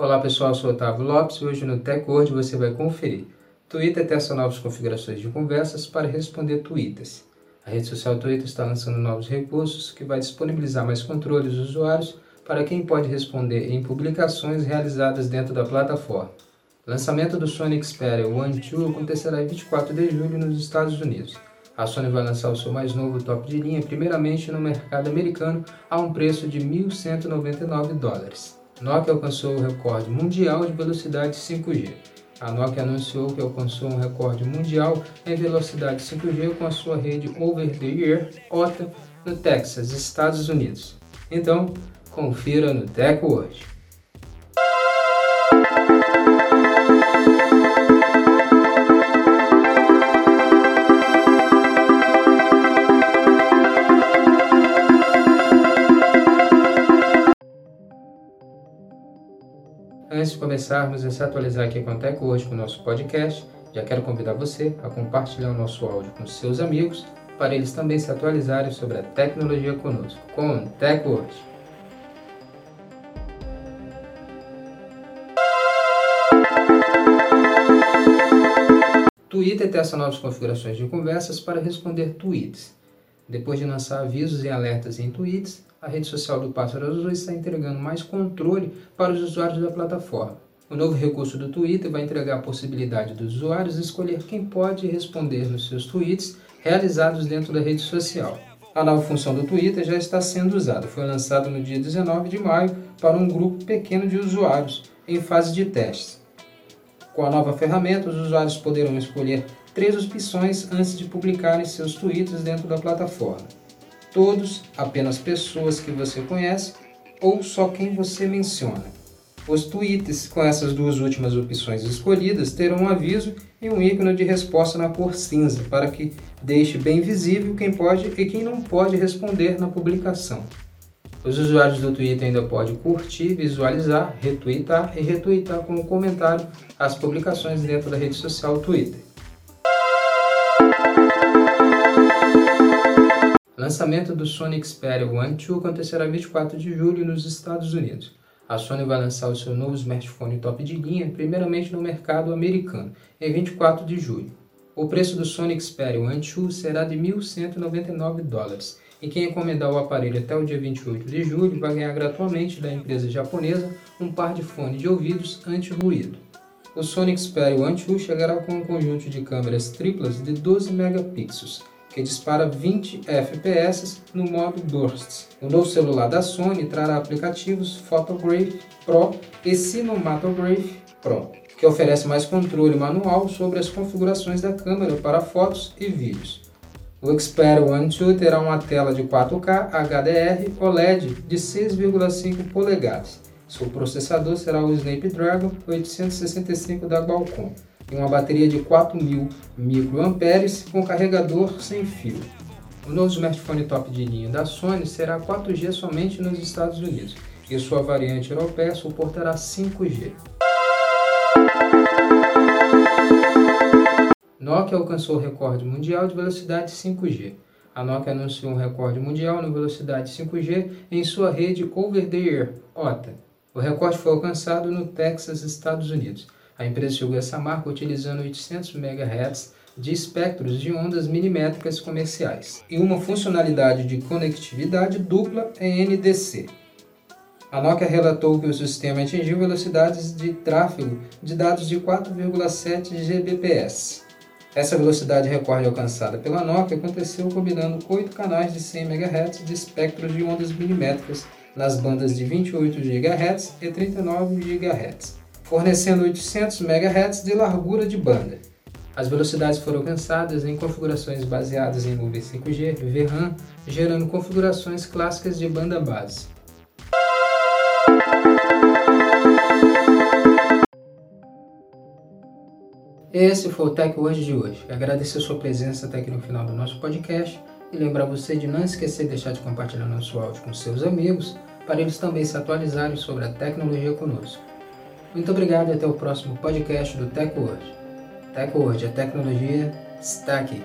Olá pessoal, eu sou Otávio Lopes e hoje no TechWord você vai conferir. Twitter testa novas configurações de conversas para responder tweets. A rede social Twitter está lançando novos recursos que vai disponibilizar mais controles dos usuários para quem pode responder em publicações realizadas dentro da plataforma. O lançamento do Sony Xperia One 2 acontecerá em 24 de julho nos Estados Unidos. A Sony vai lançar o seu mais novo top de linha, primeiramente no mercado americano, a um preço de 1.199 dólares. Nokia alcançou o recorde mundial de velocidade 5G. A Nokia anunciou que alcançou um recorde mundial em velocidade 5G com a sua rede Over-the-Air OTA no Texas, Estados Unidos. Então, confira no TechWord. Antes de começarmos a se atualizar aqui com o Tech hoje com o nosso podcast, já quero convidar você a compartilhar o nosso áudio com seus amigos para eles também se atualizarem sobre a tecnologia conosco, com o Tech hoje. Twitter testa novas configurações de conversas para responder tweets. Depois de lançar avisos e alertas em tweets, a rede social do Pássaro Azul está entregando mais controle para os usuários da plataforma. O novo recurso do Twitter vai entregar a possibilidade dos usuários escolher quem pode responder nos seus tweets realizados dentro da rede social. A nova função do Twitter já está sendo usada. Foi lançado no dia 19 de maio para um grupo pequeno de usuários em fase de testes. Com a nova ferramenta, os usuários poderão escolher três opções antes de publicarem seus tweets dentro da plataforma. Todos, apenas pessoas que você conhece ou só quem você menciona. Os tweets com essas duas últimas opções escolhidas terão um aviso e um ícone de resposta na cor cinza para que deixe bem visível quem pode e quem não pode responder na publicação. Os usuários do Twitter ainda podem curtir, visualizar, retweetar e retweetar como comentário as publicações dentro da rede social Twitter. Lançamento do Sony Xperia One 2 acontecerá 24 de julho nos Estados Unidos. A Sony vai lançar o seu novo smartphone top de linha, primeiramente no mercado americano, em 24 de julho. O preço do Sony Xperia One 2 será de 1.199 dólares e quem encomendar o aparelho até o dia 28 de julho vai ganhar gratuitamente da empresa japonesa um par de fones de ouvidos anti-ruído. O Sony Xperia One 2 chegará com um conjunto de câmeras triplas de 12 megapixels, que dispara 20 fps no modo Burst. O novo celular da Sony trará aplicativos Photograph Pro e Cinematograph Pro, que oferece mais controle manual sobre as configurações da câmera para fotos e vídeos. O Xperia One 2 terá uma tela de 4K HDR OLED de 6,5 polegadas. Seu processador será o Snapdragon 865 da Qualcomm uma bateria de 4.000 mAh com carregador sem fio. O novo smartphone top de linha da Sony será 4G somente nos Estados Unidos e sua variante europeia suportará 5G. Nokia alcançou o recorde mundial de velocidade 5G. A Nokia anunciou um recorde mundial na velocidade 5G em sua rede Over-the-Air, OTA. O recorde foi alcançado no Texas, Estados Unidos. A empresa chegou a essa marca utilizando 800 MHz de espectros de ondas milimétricas comerciais e uma funcionalidade de conectividade dupla NDC. A Nokia relatou que o sistema atingiu velocidades de tráfego de dados de 4,7 Gbps. Essa velocidade recorde alcançada pela Nokia aconteceu combinando oito canais de 100 MHz de espectro de ondas milimétricas nas bandas de 28 GHz e 39 GHz, fornecendo 800 MHz de largura de banda. As velocidades foram alcançadas em configurações baseadas em nuvem 5G, VRAM, gerando configurações clássicas de banda base. Esse foi o Tech Hoje de hoje. Agradecer sua presença até aqui no final do nosso podcast e lembrar você de não esquecer de deixar de compartilhar nosso áudio com seus amigos para eles também se atualizarem sobre a tecnologia conosco. Muito obrigado e até o próximo podcast do. Tech Hoje, a tecnologia está aqui.